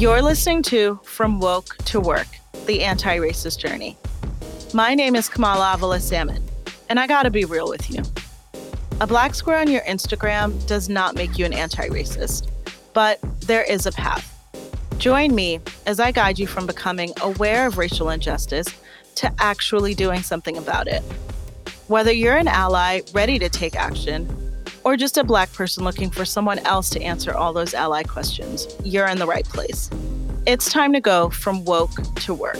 You're listening to From Woke to Work, the anti racist journey. My name is Kamala Avila Salmon, and I gotta be real with you. A black square on your Instagram does not make you an anti racist, but there is a path. Join me as I guide you from becoming aware of racial injustice to actually doing something about it. Whether you're an ally ready to take action, or just a black person looking for someone else to answer all those ally questions, you're in the right place. It's time to go from woke to work.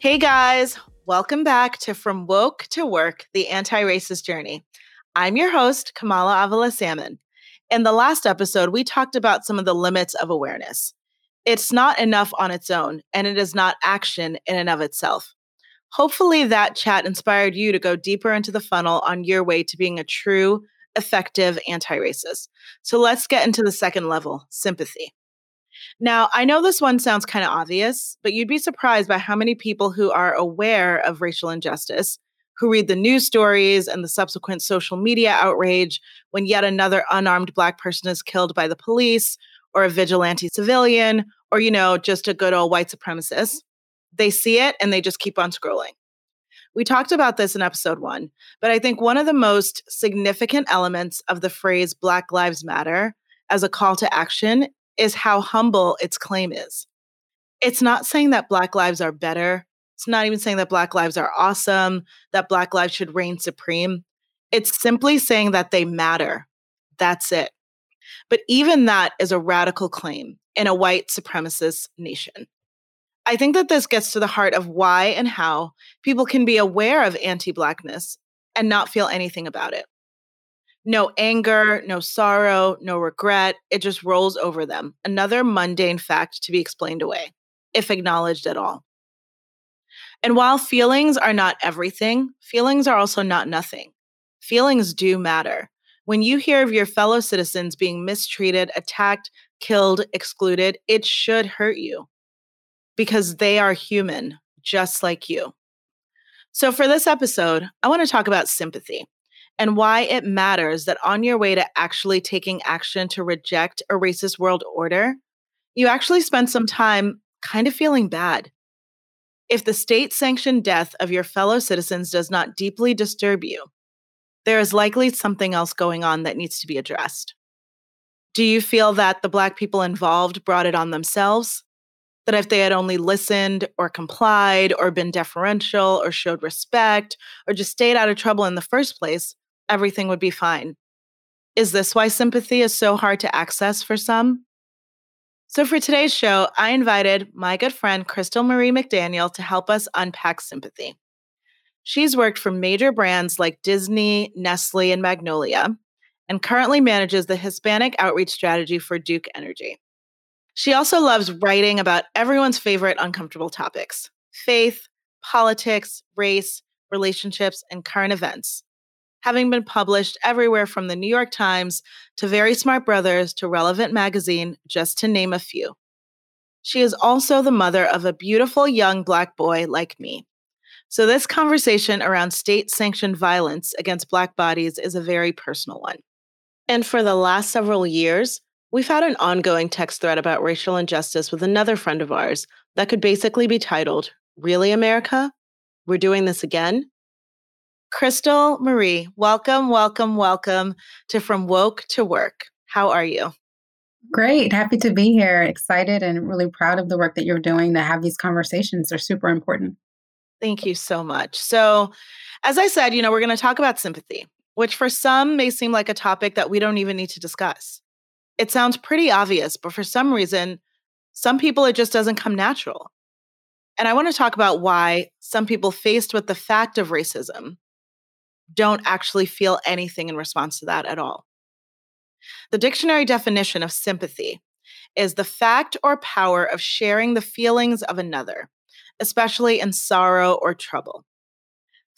Hey guys, welcome back to From Woke to Work, the anti racist journey. I'm your host, Kamala Avila Salmon. In the last episode, we talked about some of the limits of awareness. It's not enough on its own, and it is not action in and of itself. Hopefully, that chat inspired you to go deeper into the funnel on your way to being a true, effective anti racist. So let's get into the second level sympathy. Now, I know this one sounds kind of obvious, but you'd be surprised by how many people who are aware of racial injustice, who read the news stories and the subsequent social media outrage when yet another unarmed Black person is killed by the police, or a vigilante civilian, or, you know, just a good old white supremacist. They see it and they just keep on scrolling. We talked about this in episode one, but I think one of the most significant elements of the phrase Black Lives Matter as a call to action is how humble its claim is. It's not saying that Black lives are better. It's not even saying that Black lives are awesome, that Black lives should reign supreme. It's simply saying that they matter. That's it. But even that is a radical claim in a white supremacist nation. I think that this gets to the heart of why and how people can be aware of anti Blackness and not feel anything about it. No anger, no sorrow, no regret. It just rolls over them. Another mundane fact to be explained away, if acknowledged at all. And while feelings are not everything, feelings are also not nothing. Feelings do matter. When you hear of your fellow citizens being mistreated, attacked, killed, excluded, it should hurt you because they are human, just like you. So, for this episode, I want to talk about sympathy and why it matters that on your way to actually taking action to reject a racist world order, you actually spend some time kind of feeling bad. If the state sanctioned death of your fellow citizens does not deeply disturb you, there is likely something else going on that needs to be addressed. Do you feel that the Black people involved brought it on themselves? That if they had only listened or complied or been deferential or showed respect or just stayed out of trouble in the first place, everything would be fine? Is this why sympathy is so hard to access for some? So, for today's show, I invited my good friend Crystal Marie McDaniel to help us unpack sympathy. She's worked for major brands like Disney, Nestle, and Magnolia, and currently manages the Hispanic outreach strategy for Duke Energy. She also loves writing about everyone's favorite uncomfortable topics faith, politics, race, relationships, and current events, having been published everywhere from the New York Times to Very Smart Brothas to Relevant Magazine, just to name a few. She is also the mother of a beautiful young Black boy like me. So, this conversation around state sanctioned violence against Black bodies is a very personal one. And for the last several years, we've had an ongoing text thread about racial injustice with another friend of ours that could basically be titled, Really, America? We're doing this again? Crystal Marie, welcome, welcome, welcome to From Woke to Work. How are you? Great. Happy to be here. Excited and really proud of the work that you're doing to have these conversations. They're super important. Thank you so much. So, as I said, you know, we're going to talk about sympathy which for some may seem like a topic that we don't even need to discuss. It sounds pretty obvious, but for some reason, some people it just doesn't come natural. And I want to talk about why some people faced with the fact of racism don't actually feel anything in response to that at all. The dictionary definition of sympathy is the fact or power of sharing the feelings of another, especially in sorrow or trouble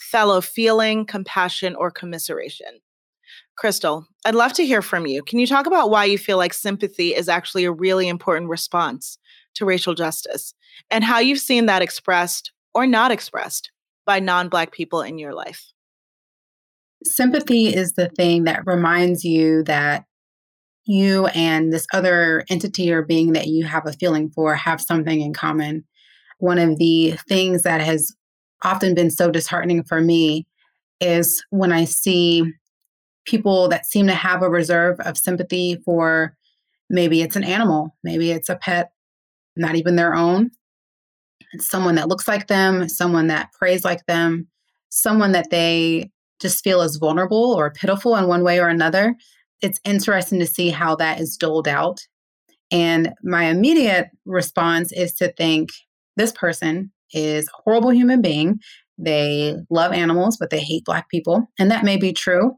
fellow feeling, compassion, or commiseration. Crystal, I'd love to hear from you. Can you talk about why you feel like sympathy is actually a really important response to racial justice and how you've seen that expressed or not expressed by non Black people in your life? Sympathy is the thing that reminds you that you and this other entity or being that you have a feeling for have something in common. One of the things that has often been so disheartening for me is when I see people that seem to have a reserve of sympathy for maybe it's an animal, maybe it's a pet, not even their own, someone that looks like them, someone that prays like them, someone that they just feel is vulnerable or pitiful in one way or another. It's interesting to see how that is doled out. And my immediate response is to think this person is a horrible human being. They love animals, but they hate Black people. And that may be true.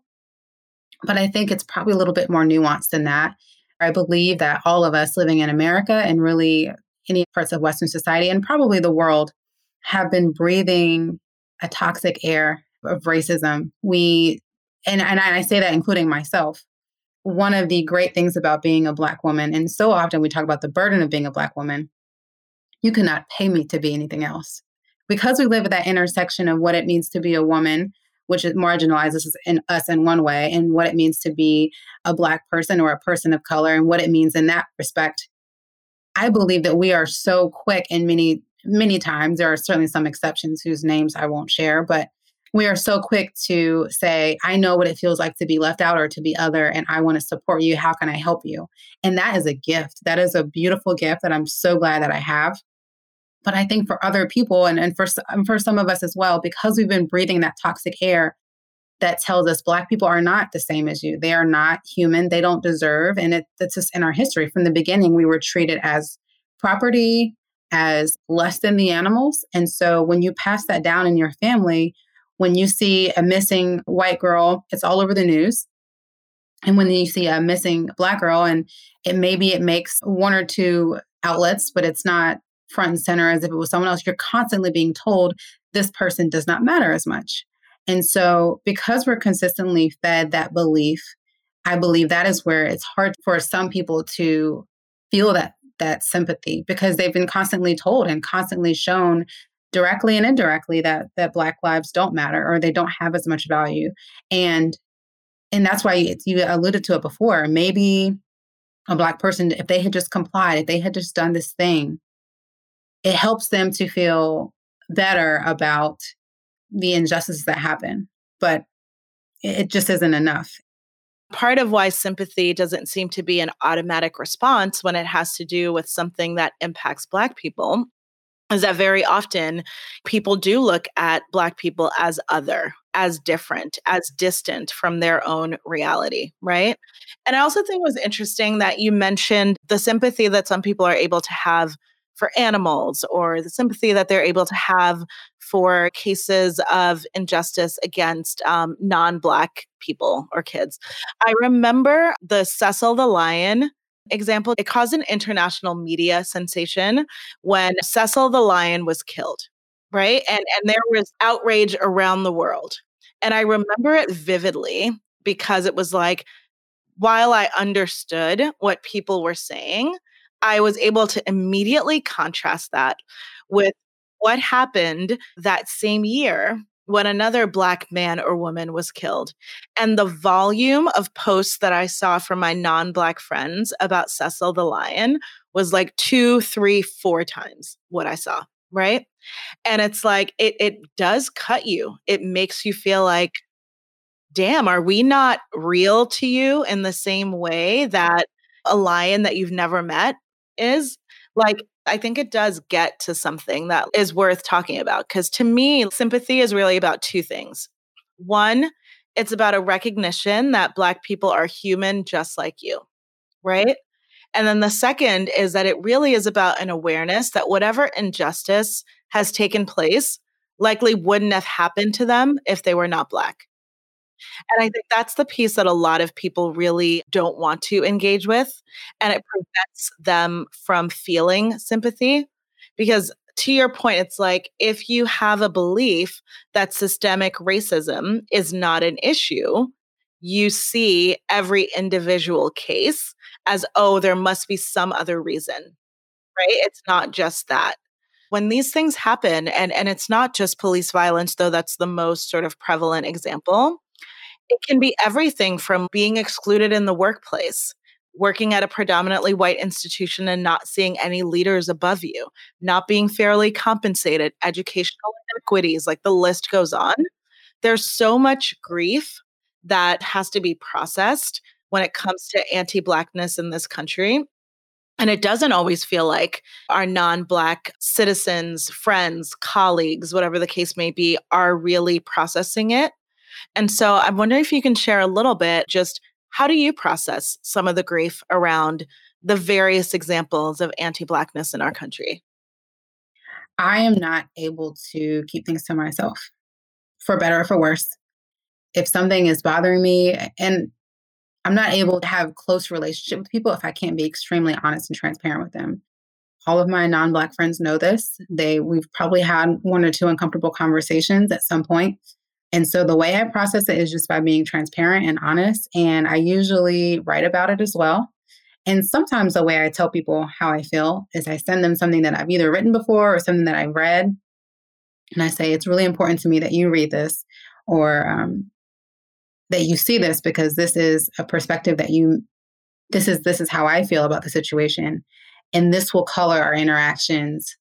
But I think it's probably a little bit more nuanced than that. I believe that all of us living in America and really any parts of Western society and probably the world have been breathing a toxic air of racism. We, and, and I say that including myself. One of the great things about being a Black woman, and so often we talk about the burden of being a Black woman, you cannot pay me to be anything else. Because we live at that intersection of what it means to be a woman, which marginalizes in us in one way, and what it means to be a Black person or a person of color, and what it means in that respect. I believe that we are so quick in many, many times. There are certainly some exceptions whose names I won't share, but we are so quick to say, I know what it feels like to be left out or to be other, and I want to support you. How can I help you? And that is a gift. That is a beautiful gift that I'm so glad that I have. But I think for other people and, and for, and um, for some of us as well, because we've been breathing that toxic air that tells us Black people are not the same as you. They are not human. They don't deserve. And it, it's just in our history. From the beginning, we were treated as property, as less than the animals. And so when you pass that down in your family, when you see a missing white girl, it's all over the news. And when you see a missing black girl, and it maybe it makes one or two outlets, but it's not front and center as if it was someone else, you're constantly being told this person does not matter as much. And so, because we're consistently fed that belief, I believe that is where it's hard for some people to feel that that sympathy because they've been constantly told and constantly shown directly and indirectly that that black lives don't matter or they don't have as much value. And and that's why you, alluded to it before. Maybe a black person if they had just complied if they had just done this thing it helps them to feel better about the injustices that happen but it just isn't enough part of why sympathy doesn't seem to be an automatic response when it has to do with something that impacts black people is that very often people do look at Black people as other, as different, as distant from their own reality, right? And I also think it was interesting that you mentioned the sympathy that some people are able to have for animals or the sympathy that they're able to have for cases of injustice against um, non Black people or kids. I remember the Cecil the Lion example, it caused an international media sensation when Cecil the lion was killed, right? And and there was outrage around the world. And I remember it vividly because it was like while I understood what people were saying, I was able to immediately contrast that with what happened that same year when another Black man or woman was killed. And the volume of posts that I saw from my non Black friends about Cecil the Lion was like two, three, four times what I saw. Right. And it's like, it, it does cut you. It makes you feel like, damn, are we not real to you in the same way that a lion that you've never met is? Like, I think it does get to something that is worth talking about because to me, sympathy is really about two things. One, it's about a recognition that Black people are human just like you, right? And then the second is that it really is about an awareness that whatever injustice has taken place likely wouldn't have happened to them if they were not Black. And I think that's the piece that a lot of people really don't want to engage with. And it prevents them from feeling sympathy. Because to your point, it's like if you have a belief that systemic racism is not an issue, you see every individual case as, oh, there must be some other reason, right? It's not just that. When these things happen, and, and it's not just police violence, though that's the most sort of prevalent example, it can be everything from being excluded in the workplace working at a predominantly white institution and not seeing any leaders above you, not being fairly compensated, educational inequities, like the list goes on. There's so much grief that has to be processed when it comes to anti Blackness in this country. And it doesn't always feel like our non Black citizens, friends, colleagues, whatever the case may be, are really processing it. And so I'm wondering if you can share a little bit just how do you process some of the grief around the various examples of anti Blackness in our country? I am not able to keep things to myself, for better or for worse. If something is bothering me, and I'm not able to have close relationship with people if I can't be extremely honest and transparent with them. All of my non-black friends know this. They we've probably had one or two uncomfortable conversations at some point and so the way I process it is just by being transparent and honest. And I usually write about it as well. And sometimes the way I tell people how I feel is I send them something that I've either written before or something that I've read. And I say, it's really important to me that you read this or um, that you see this because this is a perspective that you, this is, this is how I feel about the situation. And this will color our interactions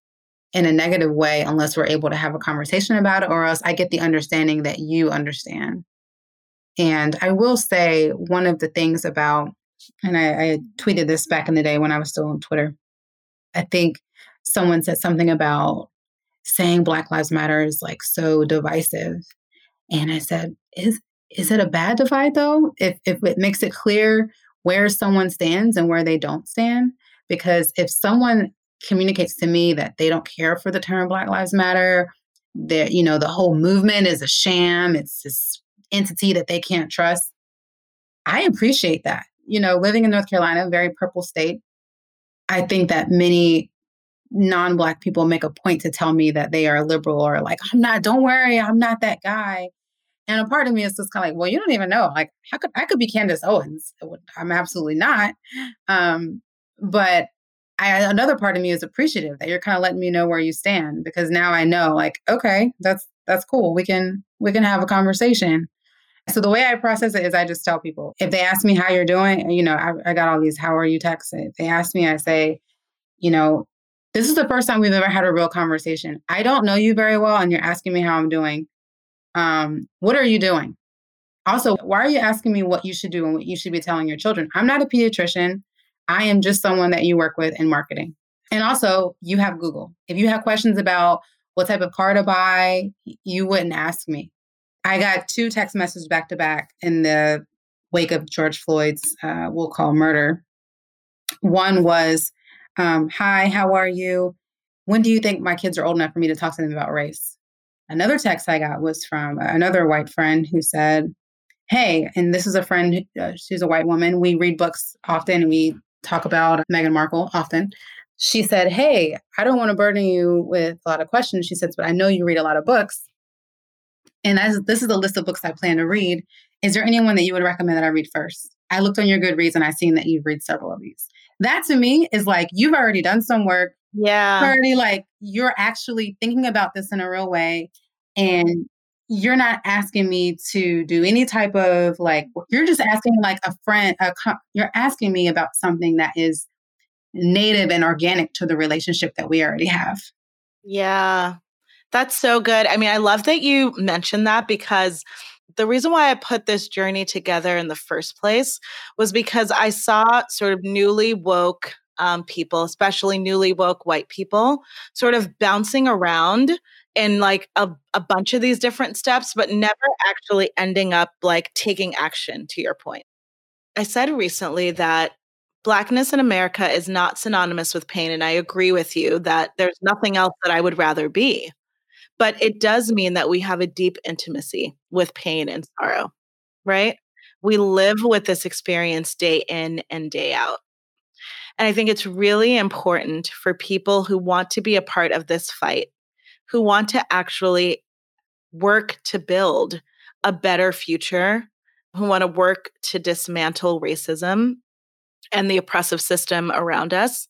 in a negative way unless we're able to have a conversation about it, or else I get the understanding that you understand. And I will say one of the things about, and I, I tweeted this back in the day when I was still on Twitter. I think someone said something about saying Black Lives Matter is like so divisive. And I said, is is it a bad divide though? If if it makes it clear where someone stands and where they don't stand? Because if someone communicates to me that they don't care for the term Black Lives Matter, that, you know, the whole movement is a sham, it's this entity that they can't trust. I appreciate that. You know, living in North Carolina, very purple state, I think that many non Black people make a point to tell me that they are liberal or like, I'm not, don't worry, I'm not that guy. And a part of me is just kind of like, well, you don't even know. Like, how could I could be Candace Owens? I'm absolutely not. Um, but I, another part of me is appreciative that you're kind of letting me know where you stand because now I know like okay that's that's cool. We can we can have a conversation. So the way I process it is I just tell people if they ask me how you're doing you know I, I got all these how are you? texts. If they ask me I say you know this is the first time we've ever had a real conversation. I don't know you very well and you're asking me how I'm doing. Um what are you doing? Also why are you asking me what you should do and what you should be telling your children? I'm not a pediatrician I am just someone that you work with in marketing. And also, you have Google. If you have questions about what type of car to buy, you wouldn't ask me. I got two text messages back to back in the wake of George Floyd's, uh, we'll call murder. One was, um, Hi, how are you? When do you think my kids are old enough for me to talk to them about race? Another text I got was from another white friend who said, Hey, and this is a friend, uh, she's a white woman. We read books often. We talk about Meghan Markle often. She said, Hey, I don't want to burden you with a lot of questions. She says, But I know you read a lot of books. And as this is a list of books I plan to read, is there anyone that you would recommend that I read first? I looked on your Goodreads and I've seen that you've read several of these. That to me is like you've already done some work. Yeah. You're already like you're actually thinking about this in a real way. And you're not asking me to do any type of like you're just asking like a friend a, you're asking me about something that is native and organic to the relationship that we already have. Yeah. That's so good. I mean i love that you mentioned that because the reason why I put this journey together in the first place was because I saw sort of newly woke um, people, especially newly woke white people, sort of bouncing around in like a, a bunch of these different steps, but never actually ending up like taking action, to your point. I said recently that Blackness in America is not synonymous with pain. And I agree with you that there's nothing else that I would rather be. But it does mean that we have a deep intimacy with pain and sorrow, right? We live with this experience day in and day out. And I think it's really important for people who want to be a part of this fight who want to actually work to build a better future, who want to work to dismantle racism and the oppressive system around us,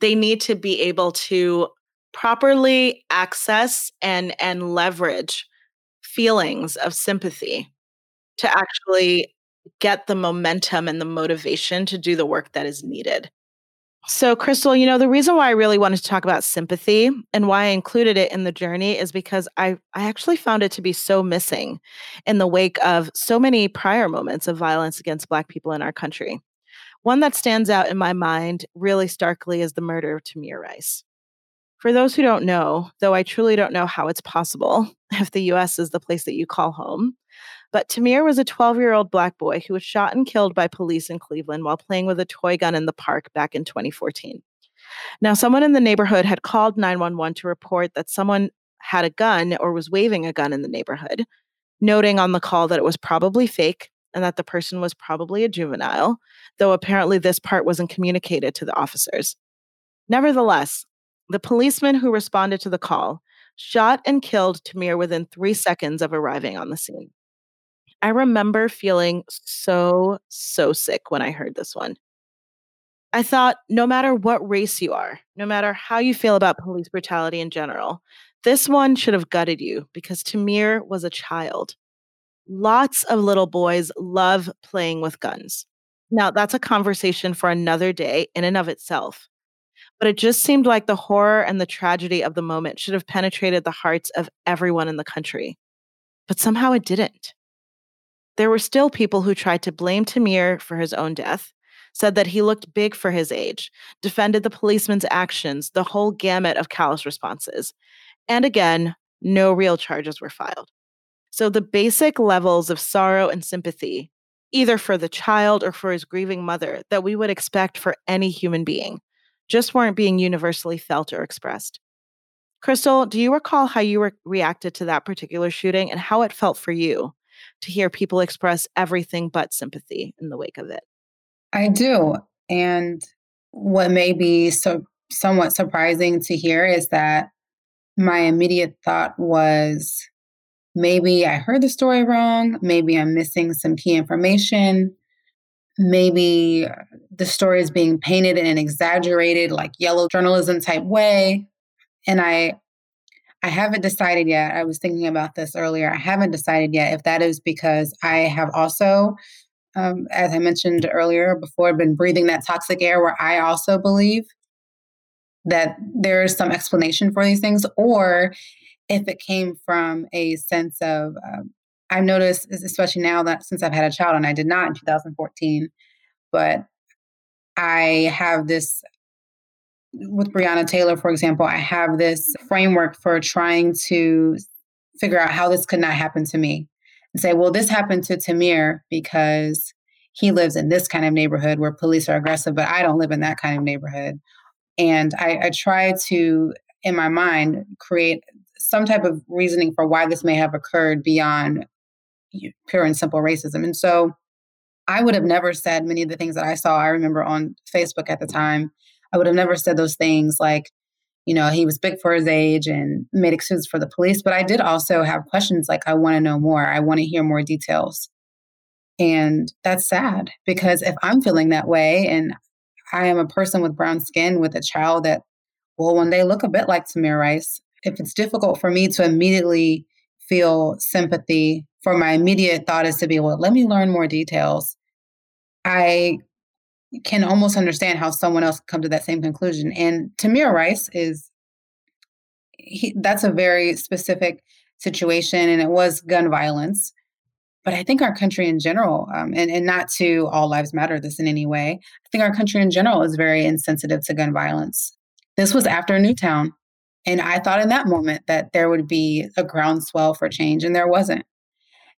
they need to be able to properly access and and leverage feelings of sympathy to actually get the momentum and the motivation to do the work that is needed. So, Crystal, you know, the reason why I really wanted to talk about sympathy and why I included it in the journey is because I, I actually found it to be so missing in the wake of so many prior moments of violence against Black people in our country. One that stands out in my mind really starkly is the murder of Tamir Rice. For those who don't know, though I truly don't know how it's possible if the US is the place that you call home, but Tamir was a 12 year old black boy who was shot and killed by police in Cleveland while playing with a toy gun in the park back in 2014. Now, someone in the neighborhood had called 911 to report that someone had a gun or was waving a gun in the neighborhood, noting on the call that it was probably fake and that the person was probably a juvenile, though apparently this part wasn't communicated to the officers. Nevertheless, the policeman who responded to the call shot and killed Tamir within three seconds of arriving on the scene. I remember feeling so, so sick when I heard this one. I thought no matter what race you are, no matter how you feel about police brutality in general, this one should have gutted you because Tamir was a child. Lots of little boys love playing with guns. Now, that's a conversation for another day in and of itself. But it just seemed like the horror and the tragedy of the moment should have penetrated the hearts of everyone in the country. But somehow it didn't. There were still people who tried to blame Tamir for his own death, said that he looked big for his age, defended the policeman's actions, the whole gamut of callous responses. And again, no real charges were filed. So the basic levels of sorrow and sympathy, either for the child or for his grieving mother, that we would expect for any human being, just weren't being universally felt or expressed. Crystal, do you recall how you re- reacted to that particular shooting and how it felt for you? To hear people express everything but sympathy in the wake of it. I do. And what may be so somewhat surprising to hear is that my immediate thought was maybe I heard the story wrong, maybe I'm missing some key information, maybe uh, the story is being painted in an exaggerated like yellow journalism type way and I I haven't decided yet. I was thinking about this earlier. I haven't decided yet if that is because I have also, um, as I mentioned earlier before, been breathing that toxic air where I also believe that there is some explanation for these things, or if it came from a sense of, um, I've noticed, especially now that since I've had a child, and I did not in 2014, but I have this with Breonna Taylor, for example, I have this framework for trying to figure out how this could not happen to me and say, well, this happened to Tamir because he lives in this kind of neighborhood where police are aggressive, but I don't live in that kind of neighborhood. And I, I try to, in my mind, create some type of reasoning for why this may have occurred beyond pure and simple racism. And so I would have never said many of the things that I saw. I remember on Facebook at the time I would have never said those things like, you know, he was big for his age and made excuses for the police. But I did also have questions like, I want to know more. I want to hear more details. And that's sad because if I'm feeling that way and I am a person with brown skin with a child that will one day look a bit like Tamir Rice, if it's difficult for me to immediately feel sympathy, for my immediate thought is to be, well, let me learn more details. I can almost understand how someone else come to that same conclusion. And Tamir Rice is he, that's a very specific situation, and it was gun violence. But I think our country in general, um, and, and not to all lives matter this in any way, I think our country in general is very insensitive to gun violence. This was after Newtown. And I thought in that moment that there would be a groundswell for change, and there wasn't.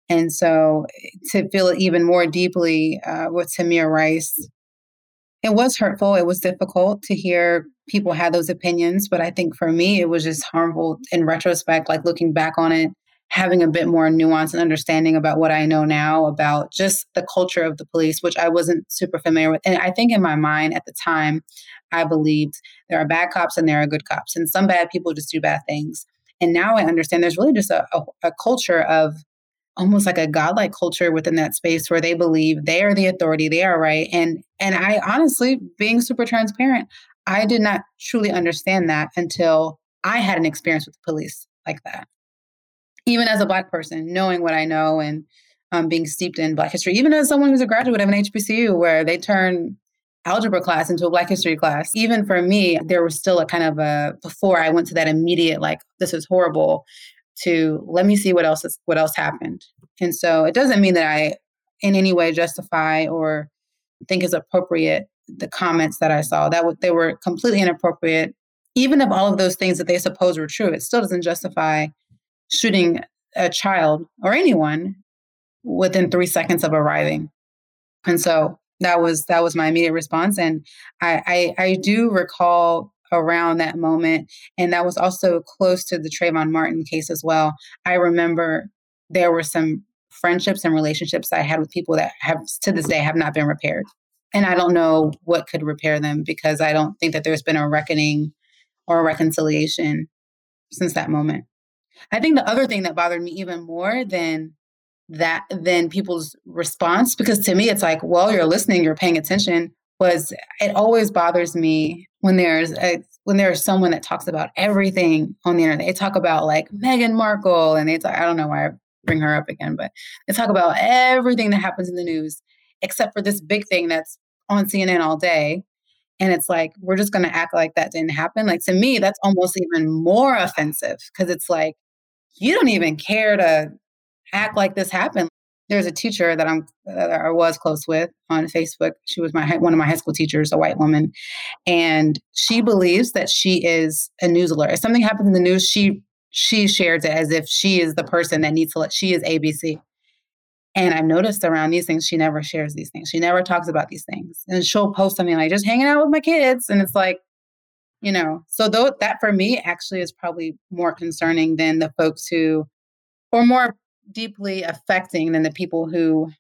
And so to feel it even more deeply uh, with Tamir Rice, it was hurtful. It was difficult to hear people had those opinions, but I think for me, it was just harmful in retrospect, like looking back on it, having a bit more nuance and understanding about what I know now about just the culture of the police, which I wasn't super familiar with. And I think in my mind at the time, I believed there are bad cops and there are good cops, and some bad people just do bad things. And now I understand there's really just a, a, a culture of almost like a godlike culture within that space where they believe they are the authority, they are right. And and I honestly, being super transparent, I did not truly understand that until I had an experience with the police like that. Even as a black person, knowing what I know and um, being steeped in Black history, even as someone who's a graduate of an HBCU where they turn algebra class into a Black history class. Even for me, there was still a kind of a before I went to that immediate like this is horrible to let me see what else is what else happened. And so it doesn't mean that I in any way justify or think is appropriate the comments that I saw. That w- they were completely inappropriate. Even if all of those things that they suppose were true, it still doesn't justify shooting a child or anyone within three seconds of arriving. And so that was that was my immediate response. And I I, I do recall around that moment, and that was also close to the Trayvon Martin case as well. I remember there were some friendships and relationships I had with people that have to this day have not been repaired. And I don't know what could repair them because I don't think that there's been a reckoning or a reconciliation since that moment. I think the other thing that bothered me even more than that than people's response because to me it's like well you're listening you're paying attention was it always bothers me when there's a when there's someone that talks about everything on the internet they talk about like Meghan Markle and they talk I don't know why I bring her up again but they talk about everything that happens in the news except for this big thing that's on CNN all day and it's like we're just going to act like that didn't happen like to me that's almost even more offensive because it's like you don't even care to act like this happened. There's a teacher that I'm that I was close with on Facebook. She was my one of my high school teachers, a white woman, and she believes that she is a news alert. If something happens in the news, she she shares it as if she is the person that needs to let she is ABC. And I've noticed around these things, she never shares these things. She never talks about these things. And she'll post something like just hanging out with my kids. And it's like, you know, so though that for me actually is probably more concerning than the folks who, or more deeply affecting than the people who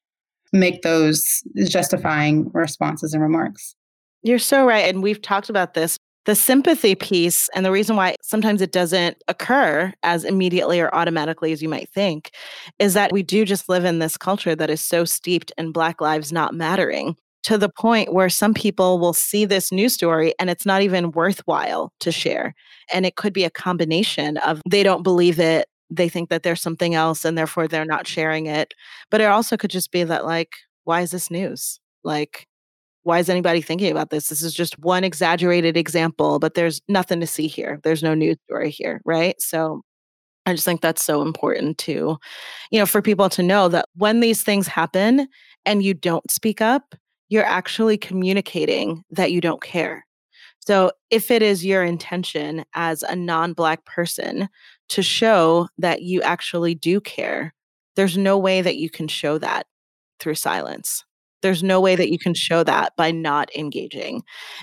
make those justifying responses and remarks. You're so right. And we've talked about this. The sympathy piece, and the reason why sometimes it doesn't occur as immediately or automatically as you might think, is that we do just live in this culture that is so steeped in Black lives not mattering to the point where some people will see this news story and it's not even worthwhile to share. And it could be a combination of they don't believe it, they think that there's something else and therefore they're not sharing it. But it also could just be that, like, why is this news? Like, why is anybody thinking about this? This is just one exaggerated example, but there's nothing to see here. There's no news story here, right? So I just think that's so important to, you know, for people to know that when these things happen and you don't speak up, you're actually communicating that you don't care. So if it is your intention as a non Black person to show that you actually do care, there's no way that you can show that through silence. There's no way that you can show that by not engaging.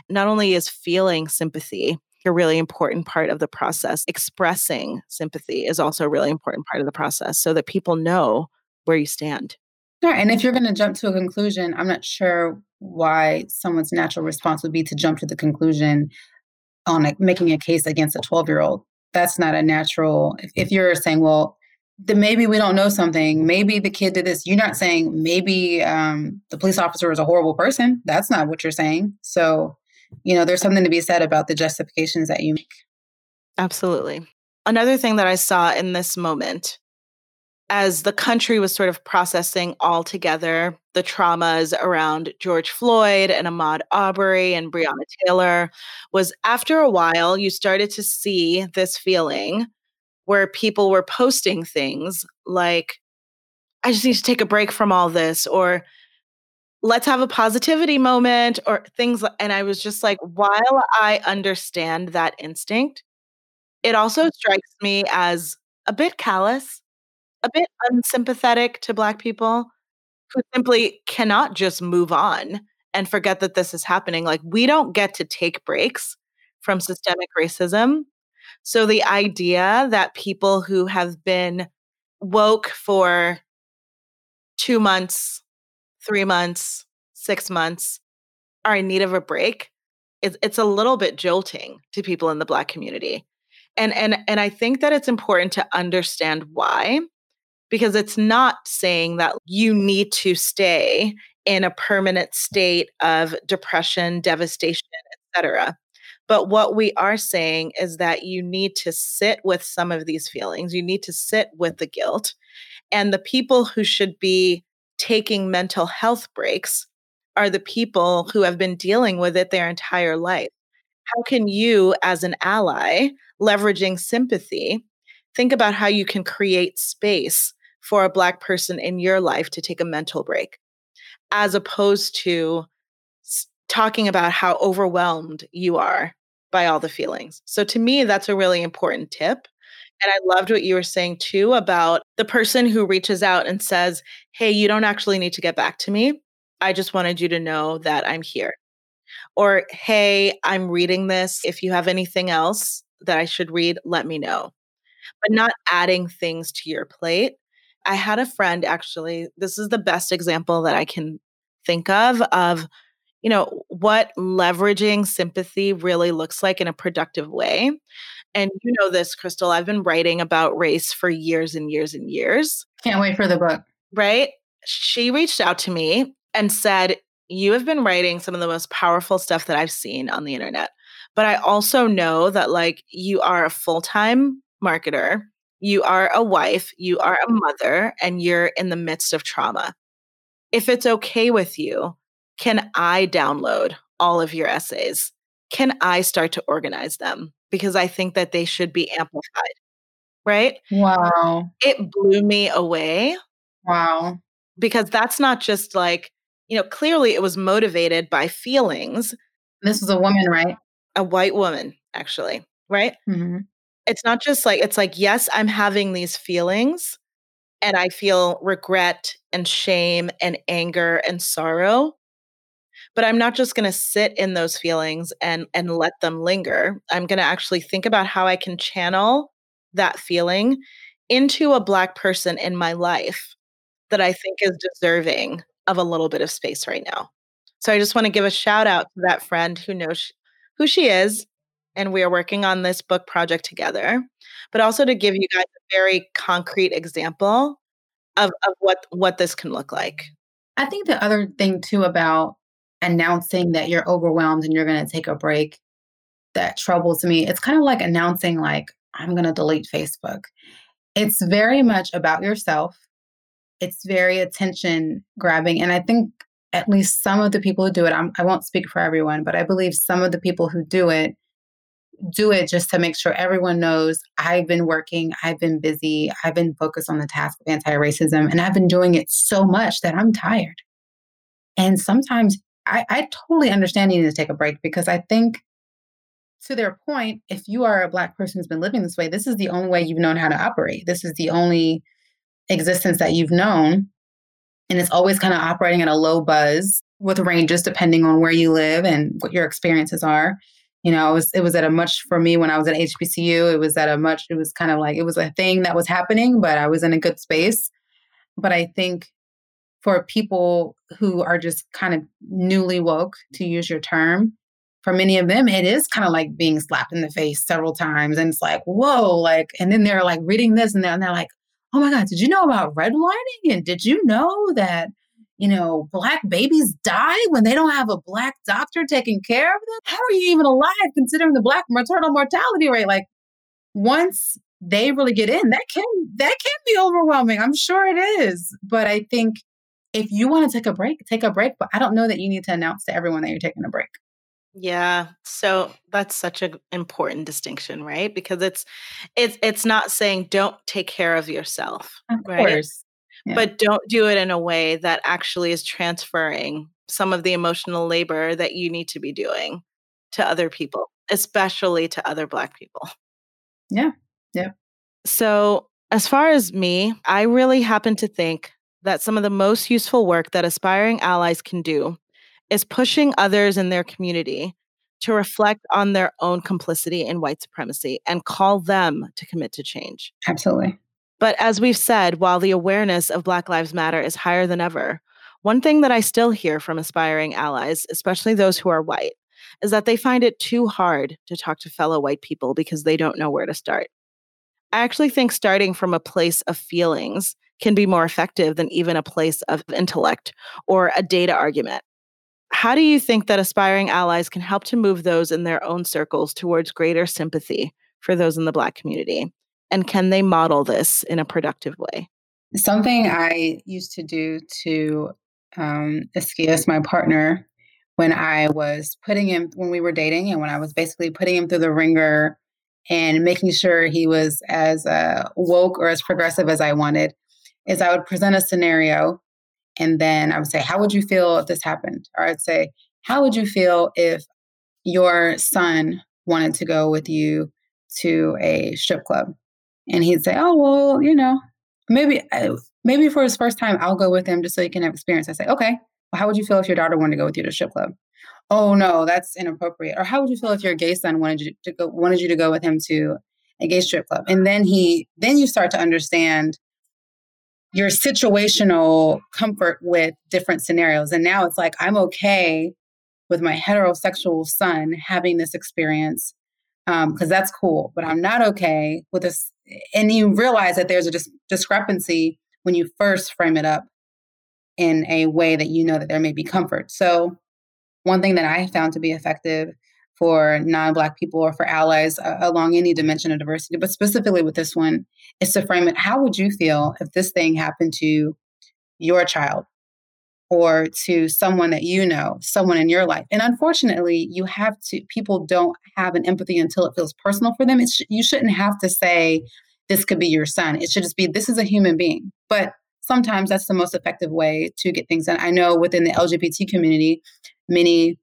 Not only is feeling sympathy a really important part of the process, expressing sympathy is also a really important part of the process so that people know where you stand. Sure. And if you're going to jump to a conclusion, I'm not sure why someone's natural response would be to jump to the conclusion on a, making a case against a 12 year old that's not a natural if, if you're saying well then maybe we don't know something. Maybe the kid did this. You're not saying maybe um, the police officer was a horrible person. That's not what you're saying. So you know there's something to be said about the justifications that you make. Absolutely. Another thing that i saw in this moment as the country was sort of processing all together the traumas around George Floyd and Ahmaud Arbery and Breonna Taylor was after a while you started to see this feeling where people were posting things like I just need to take a break from all this or let's have a positivity moment or things and I was just like while I understand that instinct it also strikes me as a bit callous a bit unsympathetic to Black people who simply cannot just move on and forget that this is happening. Like, we don't get to take breaks from systemic racism. So, the idea that people who have been woke for two months, three months, six months are in need of a break, it's, it's a little bit jolting to people in the Black community. And, and, and I think that it's important to understand why because it's not saying that you need to stay in a permanent state of depression, devastation, etc. But what we are saying is that you need to sit with some of these feelings. You need to sit with the guilt. And the people who should be taking mental health breaks are the people who have been dealing with it their entire life. How can you, as an ally, leveraging sympathy, think about how you can create space for a Black person in your life to take a mental break, as opposed to talking about how overwhelmed you are by all the feelings. So, to me, that's a really important tip. And I loved what you were saying too about the person who reaches out and says, Hey, you don't actually need to get back to me. I just wanted you to know that I'm here. Or, Hey, I'm reading this. If you have anything else that I should read, let me know. But not adding things to your plate. I had a friend actually, this is the best example that I can think of of you know what leveraging sympathy really looks like in a productive way. And you know this crystal i've been writing about race for years and years and years. Can't wait for the book. Right? She reached out to me and said you have been writing some of the most powerful stuff that i've seen on the internet but i also know that like you are a full-time marketer you are a wife you are a mother and you're in the midst of trauma if it's okay with you can i download all of your essays can i start to organize them because I think that they should be amplified. Right? Wow. It blew me away. Wow. Because that's not just like, you know, clearly it was motivated by feelings. This was a woman, right? A white woman, actually. Right? Mm-hmm. It's not just like, it's like, yes, I'm having these feelings and I feel regret and shame and anger and sorrow but i'm not just going to sit in those feelings and and let them linger. I'm going to actually think about how i can channel that feeling into a black person in my life that i think is deserving of a little bit of space right now. So i just want to give a shout out to that friend who knows who she is and we are working on this book project together but also to give mm-hmm. you guys a very concrete example of, of what what this can look like i think the other thing too about announcing that you're overwhelmed and you're going to take a break that troubles me. It's kind of like announcing, like, I'm going to delete Facebook. It's very much about yourself. It's very attention grabbing. And I think at least some of the people who do it, I'm, I won't speak for everyone, but I believe some of the people who do it do it just to make sure everyone knows I've been working, I've been busy, I've been focused on the task of anti racism, and I've been doing it so much that I'm tired. And sometimes I, I totally understand needing to take a break because I think to their point, if you are a Black person who's been living this way, this is the only way you've known how to operate. This is the only existence that you've known. And it's always kind of operating at a low buzz with ranges depending on where you live and what your experiences are. You know, it was it was at a much for me when I was at HBCU, it was at a much, it was kind of like it was a thing that was happening, but I was in a good space. But I think for people who are just kind of newly woke, to use your term, for many of them, it is kind of like being slapped in the face several times. And it's like, whoa, like, and then they're like reading this and they're, and they're like, oh my God, did you know about redlining? And did you know that, you know, black babies die when they don't have a black doctor taking care of them? How are you even alive considering the black maternal mortality rate? Like, once they really get in, that can that can be overwhelming. I'm sure it is. But I think if you want to take a break, take a break. But I don't know that you need to announce to everyone that you're taking a break. Yeah. So that's such an important distinction, right? Because it's it's it's not saying don't take care of yourself. Of right? course. Yeah. But don't do it in a way that actually is transferring some of the emotional labor that you need to be doing to other people, especially to other black people. Yeah. Yeah. So as far as me, I really happen to think that some of the most useful work that aspiring allies can do is pushing others in their community to reflect on their own complicity in white supremacy and call them to commit to change. Absolutely. But as we've said, while the awareness of Black Lives Matter is higher than ever, one thing that I still hear from aspiring allies, especially those who are white, is that they find it too hard to talk to fellow white people because they don't know where to start. I actually think starting from a place of feelings can be more effective than even a place of intellect or a data argument. How do you think that aspiring allies can help to move those in their own circles towards greater sympathy for those in the Black community? And can they model this in a productive way? Something I used to do to um, my partner, when I was putting him, when we were dating, and when I was basically putting him through the ringer and making sure he was as uh, woke or as progressive as I wanted, is I would present a scenario and then I would say, How would you feel if this happened? Or I'd say, How would you feel if your son wanted to go with you to a strip club? And he'd say, Oh, well, you know, maybe, uh, maybe for his first time, I'll go with him just so he can have experience. I say, Okay, well, how would you feel if your daughter wanted to go with you to strip club? Oh no, that's inappropriate. Or how would you feel if your gay son wanted you to go wanted you to go with him to a gay strip club? And then he then you start to understand your situational comfort with different scenarios. And now it's like, I'm okay with my heterosexual son having this experience because um, that's cool, but I'm not okay with this. And you realize that there's a dis- discrepancy when you first frame it up in a way that you know that there may be comfort. So, one thing that I found to be effective for non-black people or for allies uh, along any dimension of diversity but specifically with this one is to frame it how would you feel if this thing happened to your child or to someone that you know someone in your life. And unfortunately you have to people don't have an empathy until it feels personal for them. Sh- you shouldn't have to say this could be your son. It should just be this is a human being. But sometimes that's the most effective way to get things done. I know within the lgbt community many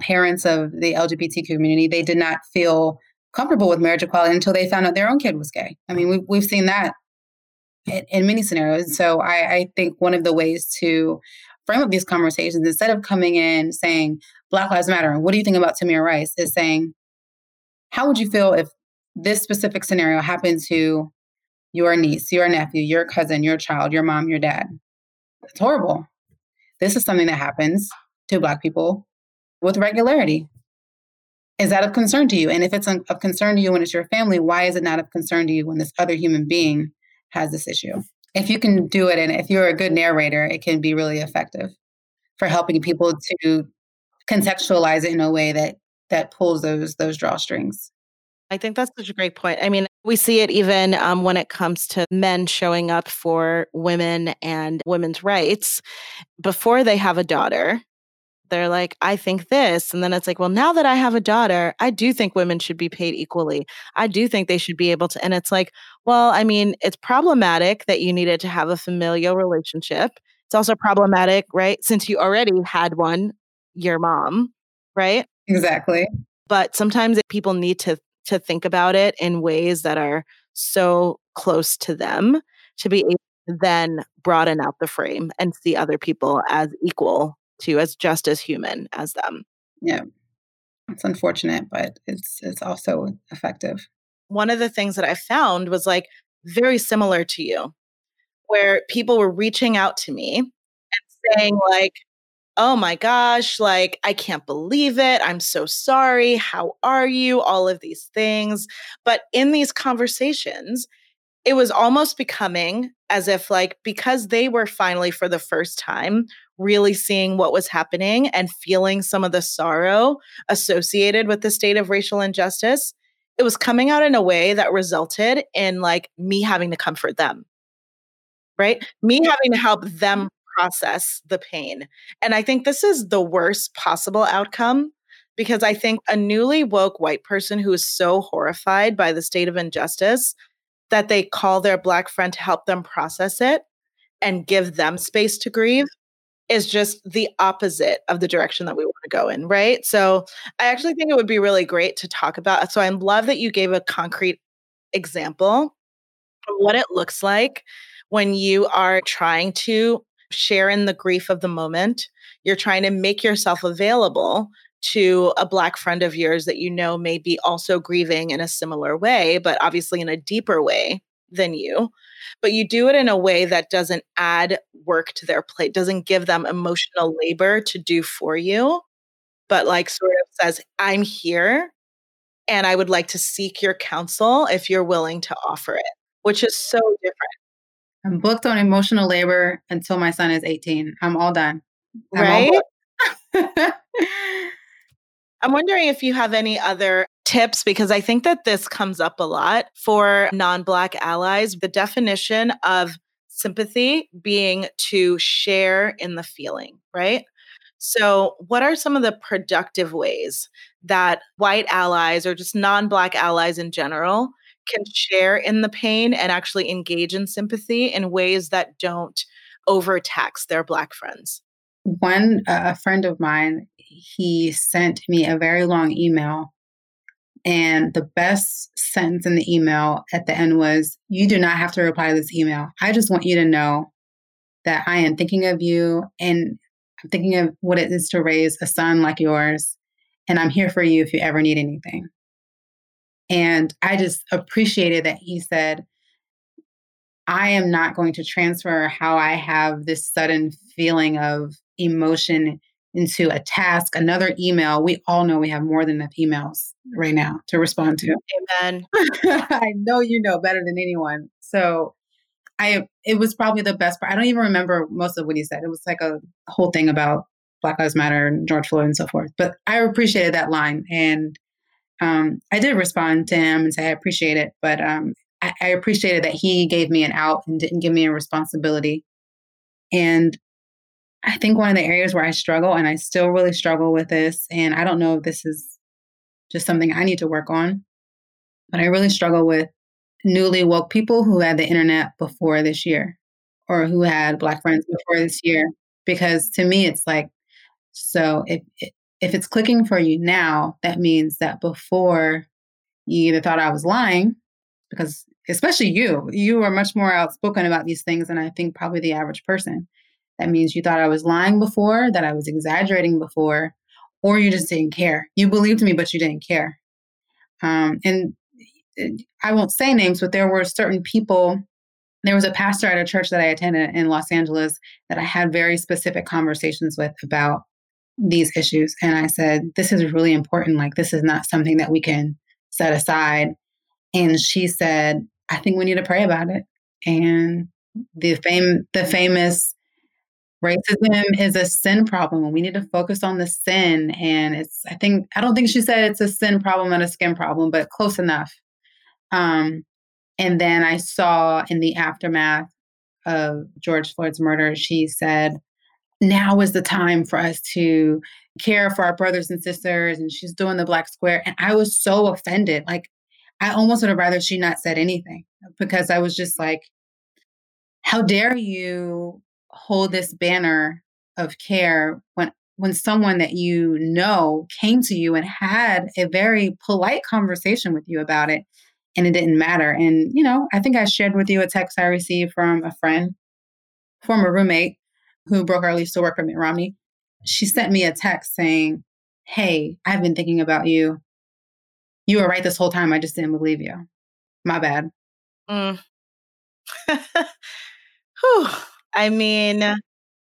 parents of the LGBT community, they did not feel comfortable with marriage equality until they found out their own kid was gay. I mean, we've, we've seen that in, in many scenarios. So I, I think one of the ways to frame up these conversations, instead of coming in saying, Black Lives Matter, what do you think about Tamir Rice, is saying, how would you feel if this specific scenario happened to your niece, your nephew, your cousin, your child, your mom, your dad? It's horrible. This is something that happens to Black people with regularity. Is that of concern to you? And if it's of concern to you when it's your family, why is it not of concern to you when this other human being has this issue? If you can do it and if you're a good narrator, it can be really effective for helping people to contextualize it in a way that that pulls those those drawstrings. I think that's such a great point. I mean, we see it even um, when it comes to men showing up for women and women's rights before they have a daughter they're like, I think this. And then it's like, well, now that I have a daughter, I do think women should be paid equally. I do think they should be able to. And it's like, well, I mean, it's problematic that you needed to have a familial relationship. It's also problematic, right? Since you already had one, your mom, right? Exactly. But sometimes people need to to think about it in ways that are so close to them to be able to then broaden out the frame and see other people as equal to as just as human as them. Yeah. It's unfortunate, but it's it's also effective. One of the things that I found was like very similar to you, where people were reaching out to me and saying like, "Oh my gosh, like I can't believe it. I'm so sorry. How are you?" all of these things. But in these conversations, it was almost becoming as if like because they were finally for the first time really seeing what was happening and feeling some of the sorrow associated with the state of racial injustice, it was coming out in a way that resulted in like me having to comfort them. Right? Me having to help them process the pain. And I think this is the worst possible outcome because I think a newly woke white person who is so horrified by the state of injustice that they call their black friend to help them process it and give them space to grieve is just the opposite of the direction that we want to go in, right? So I actually think it would be really great to talk about. So I love that you gave a concrete example of what it looks like when you are trying to share in the grief of the moment. You're trying to make yourself available to a Black friend of yours that you know may be also grieving in a similar way, but obviously in a deeper way than you but you do it in a way that doesn't add work to their plate, doesn't give them emotional labor to do for you, but like sort of says, I'm here and I would like to seek your counsel if you're willing to offer it, which is so different. I'm booked on emotional labor until my son is 18. I'm all done. I'm right? All I'm wondering if you have any other tips because I think that this comes up a lot for non Black allies. The definition of sympathy being to share in the feeling, right? So, what are some of the productive ways that white allies or just non Black allies in general can share in the pain and actually engage in sympathy in ways that don't overtax their Black friends? One, uh, a friend of mine, he sent me a very long email. And the best sentence in the email at the end was You do not have to reply to this email. I just want you to know that I am thinking of you and I'm thinking of what it is to raise a son like yours. And I'm here for you if you ever need anything. And I just appreciated that he said, I am not going to transfer how I have this sudden feeling of emotion into a task, another email. We all know we have more than enough emails right now to respond to. Amen. I know you know better than anyone. So I it was probably the best part. I don't even remember most of what he said. It was like a whole thing about Black Lives Matter and George Floyd and so forth. But I appreciated that line. And um, I did respond to him and say I appreciate it. But um, I, I appreciated that he gave me an out and didn't give me a responsibility. And I think one of the areas where I struggle, and I still really struggle with this, and I don't know if this is just something I need to work on, but I really struggle with newly woke people who had the internet before this year or who had Black friends before this year. Because to me, it's like, so if, if it's clicking for you now, that means that before you either thought I was lying, because especially you, you are much more outspoken about these things than I think probably the average person. That means you thought I was lying before, that I was exaggerating before, or you just didn't care. You believed me, but you didn't care. Um, and I won't say names, but there were certain people. There was a pastor at a church that I attended in Los Angeles that I had very specific conversations with about these issues. And I said, This is really important. Like, this is not something that we can set aside. And she said, I think we need to pray about it. And the fame, the famous racism is a sin problem and we need to focus on the sin and it's i think i don't think she said it's a sin problem and a skin problem but close enough. Um, and then i saw in the aftermath of george floyd's murder she said now is the time for us to care for our brothers and sisters and she's doing the black square and i was so offended like i almost would have rather she not said anything because i was just like how dare you hold this banner of care when when someone that you know came to you and had a very polite conversation with you about it and it didn't matter. And you know i think i shared with you a text i received from a friend former roommate who broke our lease to work for mitt romney she sent me a text saying hey i've been thinking about you. You were right this whole time i just didn't believe you. My bad. Mm. I mean, uh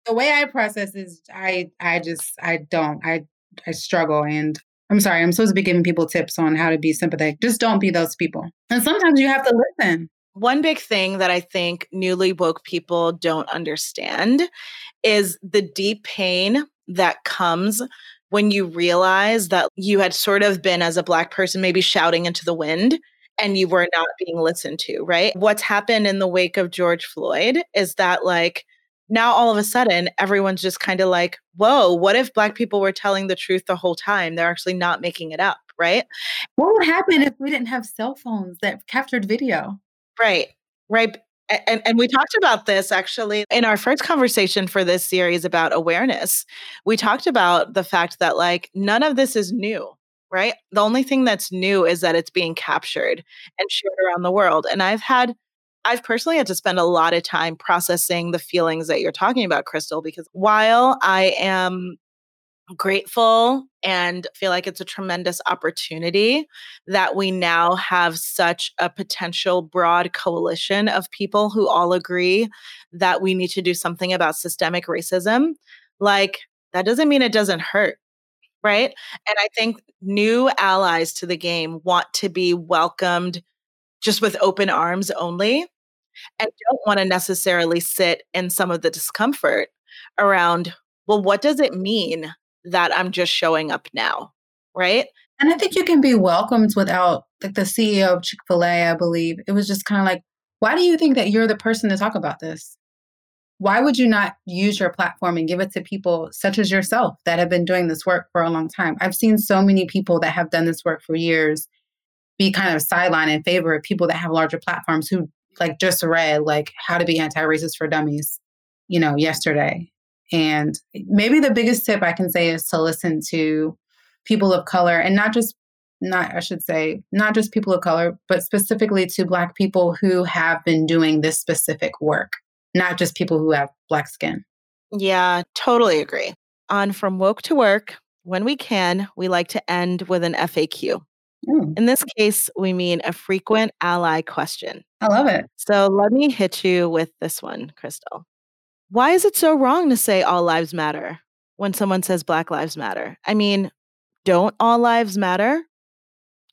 the way I process is I I just I don't I I struggle and I'm sorry, I'm supposed to be giving people tips on how to be sympathetic. Just don't be those people. And sometimes you have to listen. One big thing that I think newly woke people don't understand is the deep pain that comes when you realize that you had sort of been as a black person maybe shouting into the wind and you were not being listened to, right? What's happened in the wake of George Floyd is that, like, now all of a sudden everyone's just kind of like, whoa, what if Black people were telling the truth the whole time? They're actually not making it up, right? What would happen if we didn't have cell phones that captured video? Right, right. And, and we talked about this actually in our first conversation for this series about awareness. We talked about the fact that, like, none of this is new right? The only thing that's new is that it's being captured and shared around the world. And I've had I've personally had to spend a lot of time processing the feelings that you're talking about, Crystal, because while I am grateful and feel like it's a tremendous opportunity that we now have such a potential broad coalition of people who all agree that we need to do something about systemic racism, like that doesn't mean it doesn't hurt right? And I think new allies to the game want to be welcomed just with open arms only and don't want to necessarily sit in some of the discomfort around, well, what does it mean that I'm just showing up now. Right. And I think you can be welcomed without, like the CEO of Chick fil A, I believe, it was just kind of like, why do you think that you're the person to talk about this? Why would you not use your platform and give it to people such as yourself that have been doing this work for a long time? I've seen so many people that have done this work for years be kind of sidelined in favor of people that have larger platforms who like just read like how to be anti-racist for dummies, you know, yesterday. And maybe the biggest tip I can say is to listen to people of color and not just not I should say not just people of color, but specifically to black people who have been doing this specific work, not just people who have black skin. Yeah, totally agree. On From Woke to Work, when we can, we like to end with an FAQ. Mm. In this case, we mean a frequent ally question. I love it. So let me hit you with this one, Crystal. Why is it so wrong to say all lives matter when someone says Black Lives Matter? I mean, don't all lives matter?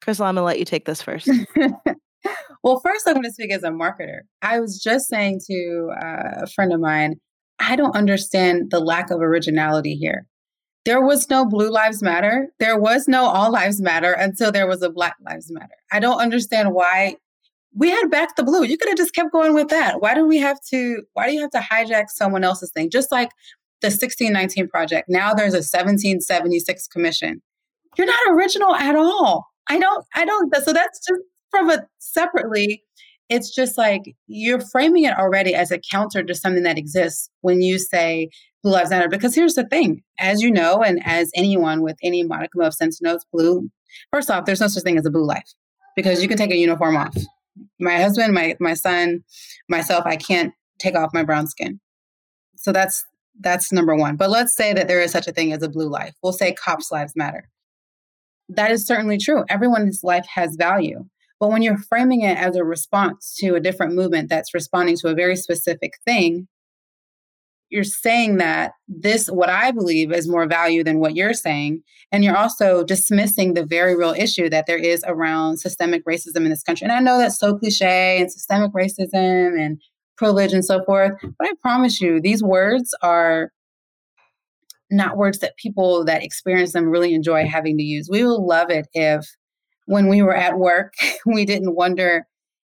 Crystal, I'm going to let you take this first. well, first, I'm going to speak as a marketer. I was just saying to uh, a friend of mine, I don't understand the lack of originality here. There was no Blue Lives Matter. There was no All Lives Matter until there was a Black Lives Matter. I don't understand why we had back the blue. You could have just kept going with that. Why do we have to why do you have to hijack someone else's thing? Just like the 1619 project. Now there's a 1776 commission. You're not original at all. I don't I don't so that's just from a separately it's just like you're framing it already as a counter to something that exists when you say Blue Lives Matter. Because here's the thing, as you know, and as anyone with any modicum of sense knows, blue, first off, there's no such thing as a blue life because you can take a uniform off. My husband, my my son, myself, I can't take off my brown skin. So that's that's number one. But let's say that there is such a thing as a blue life. We'll say cops' lives matter. That is certainly true. Everyone's life has value. But when you're framing it as a response to a different movement that's responding to a very specific thing, you're saying that this, what I believe, is more value than what you're saying. And you're also dismissing the very real issue that there is around systemic racism in this country. And I know that's so cliche and systemic racism and privilege and so forth. But I promise you, these words are not words that people that experience them really enjoy having to use. We will love it if when we were at work, we didn't wonder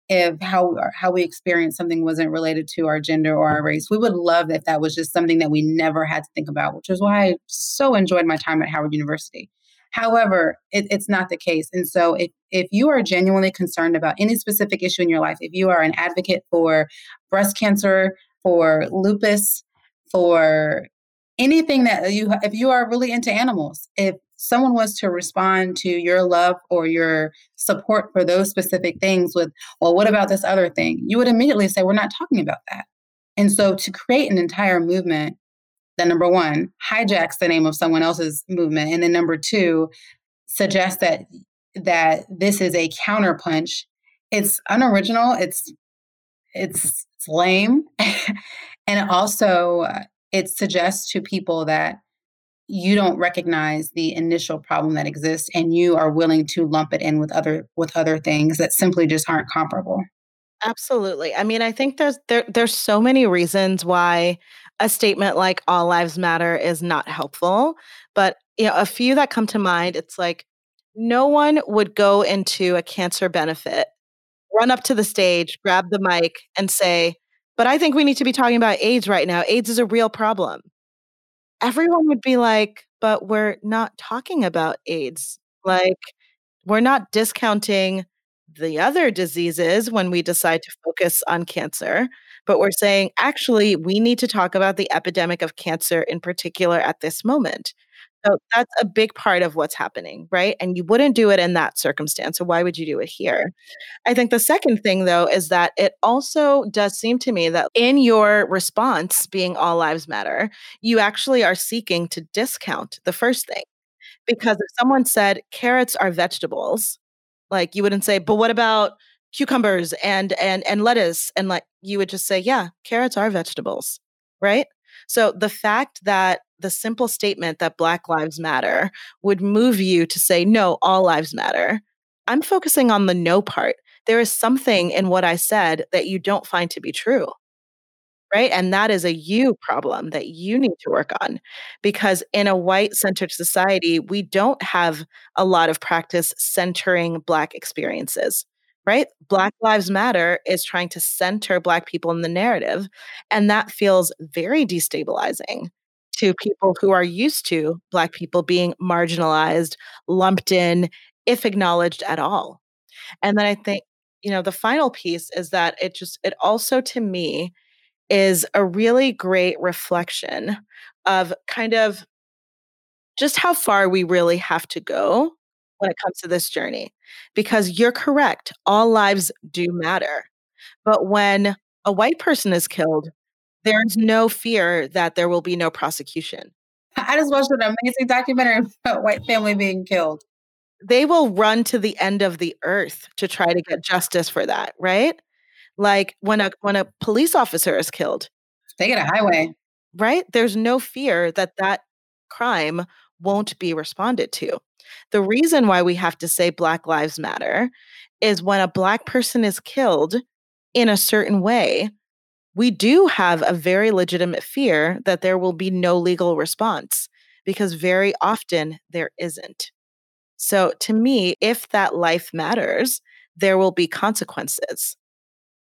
if how how we experienced something wasn't related to our gender or our race. We would love if that was just something that we never had to think about, which is why I so enjoyed my time at Howard University. However, it, it's not the case. And so if, if you are genuinely concerned about any specific issue in your life, if you are an advocate for breast cancer, for lupus, for anything that you if you are really into animals, if someone was to respond to your love or your support for those specific things with, well, what about this other thing? You would immediately say, we're not talking about that. And so to create an entire movement that number one hijacks the name of someone else's movement, and then number two suggests that that this is a counterpunch. It's unoriginal. It's it's, it's lame, and also uh, it suggests to people that you don't recognize the initial problem that exists and you are willing to lump it in with other with other things that simply just aren't comparable. Absolutely. I mean i think there's there there's so many reasons why a statement like all lives matter is not helpful but you know a few that come to mind it's like no one would go into a cancer benefit run up to the stage grab the mic and say but i think we need to be talking about aids right now. Aids is a real problem everyone would be like, but we're not talking about AIDS. Like, we're not discounting the other diseases when we decide to focus on cancer, but we're saying, actually, we need to talk about the epidemic of cancer in particular at this moment. So that's a big part of what's happening, right? And you wouldn't do it in that circumstance. So why would you do it here? I think the second thing, though, is that it also does seem to me that in your response, being all lives matter, you actually are seeking to discount the first thing. Because if someone said carrots are vegetables, like you wouldn't say, but what about cucumbers and and and lettuce and like you would just say yeah carrots are vegetables right so the fact that the simple statement that Black Lives Matter would move you to say, no, all lives matter. I'm focusing on the no part. There is something in what I said that you don't find to be true. right? And that is a you problem that you need to work on because in a white centered society, we don't have a lot of practice centering Black experiences, right? Mm-hmm. Black Lives Matter is trying to center Black people in the narrative. And that feels very destabilizing to people who are used to Black people being marginalized, lumped in, if acknowledged at all. And then I mm-hmm. think, you know, the final piece is that it just, it also to me, is a really great reflection of kind of just how far we really have to go when it comes to this journey. Because you're correct, all lives do matter. But when a white person is killed, there's no fear that there will be no prosecution. I just watched an amazing documentary about white family being killed. They will run to the end of the earth to try to get justice for that, right? Like when a when a police officer is killed, they get a highway. Right? There's no fear that that crime won't be responded to. The reason why we have to say Black Lives Matter is when a Black person is killed in a certain way, we do have a very legitimate fear that there will be no legal response because very often there isn't. So, to me, if that life matters, there will be consequences.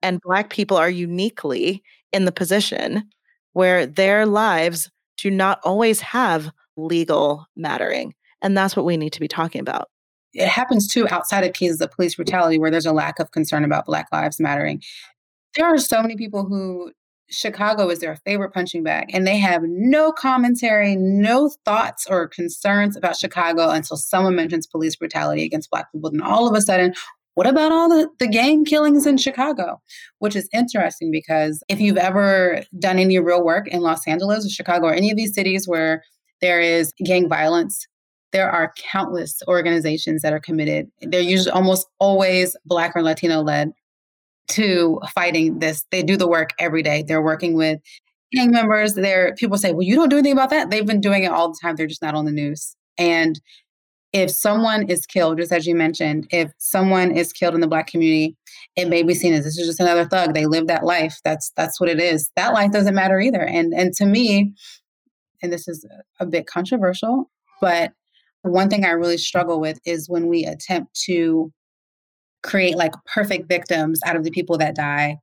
And Black people are uniquely in the position where their lives do not always have legal mattering. And that's what we need to be talking about. It happens too outside of cases of police brutality where there's a lack of concern about Black lives mattering. There are so many people who Chicago is their favorite punching bag, and they have no commentary, no thoughts or concerns about Chicago until someone mentions police brutality against Black people. Then all of a sudden, what about all the, the gang killings in Chicago? Which is interesting because if you've ever done any real work in Los Angeles or Chicago or any of these cities where there is gang violence, there are countless organizations that are committed. They're usually almost always Black or Latino led to fighting this. They do the work every day. They're working with gang members. There, people say, "Well, you don't do anything about that." They've been doing it all the time. They're just not on the news. And if someone is killed, just as you mentioned, if someone is killed in the black community, it may be seen as this is just another thug. They live that life. That's that's what it is. That life doesn't matter either. And and to me, and this is a bit controversial, but one thing I really struggle with is when we attempt to create like perfect victims out of the people that die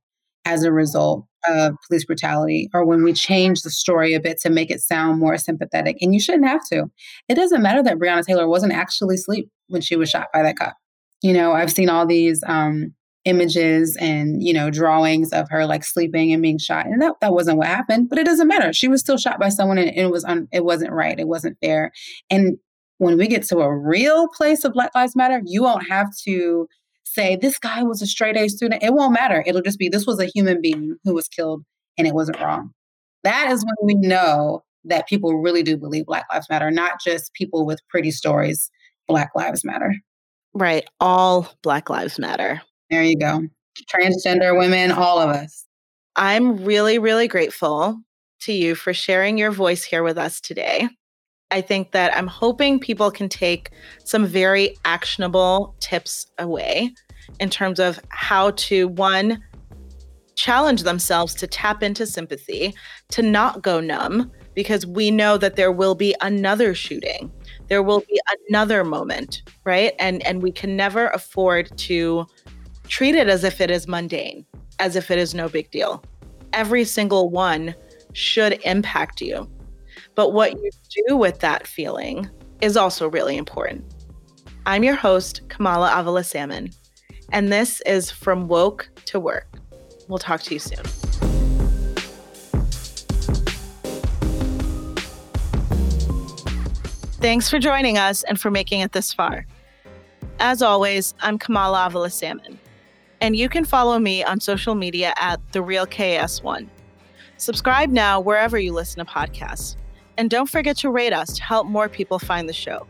as a result of police brutality or when we change the story a bit to make it sound more sympathetic. And you shouldn't have to. It doesn't matter that Breonna Taylor wasn't actually asleep when she was shot by that cop. You know, I've seen all these um, images and, you know, drawings of her like sleeping and being shot. And that, that wasn't what happened, but it doesn't matter. She was still shot by someone and it was un, it wasn't right. It wasn't fair. And when we get to a real place of Black Lives Matter, you won't have to say this guy was a straight A student. It won't matter. It'll just be this was a human being who was killed and it wasn't wrong. That is when we know that people really do believe Black Lives Matter, not just people with pretty stories. Black Lives Matter. Right. All Black Lives Matter. There you go. Transgender women, all of us. I'm really, really grateful to you for sharing your voice here with us today. I think that I'm hoping people can take some very actionable tips away in terms of how to, one, challenge themselves to tap into sympathy, to not go numb, because we know that there will be another shooting. There will be another moment, right? And and we can never afford to treat it as if it is mundane, as if it is no big deal. Every single one should impact you. But what you do with that feeling is also really important. I'm your host, Kamala Avila Salmon, and this is From Woke to Work. We'll talk to you soon. Thanks for joining us and for making it this far. As always, I'm Kamala Avila Salmon, and you can follow me on social media at The Real KS1. Subscribe now wherever you listen to podcasts. And don't forget to rate us to help more people find the show.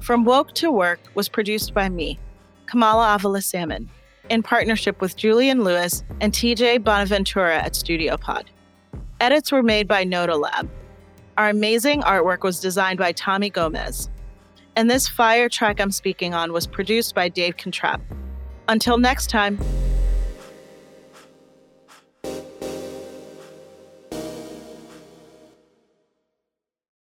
From Woke to Work was produced by me, Kamala Avila Salmon, in partnership with Julian Lewis and TJ Bonaventura at Studio Pod. Edits were made by Noda Lab. Our amazing artwork was designed by Tommy Gomez. And this fire track I'm speaking on was produced by Dave Contrap. Until next time.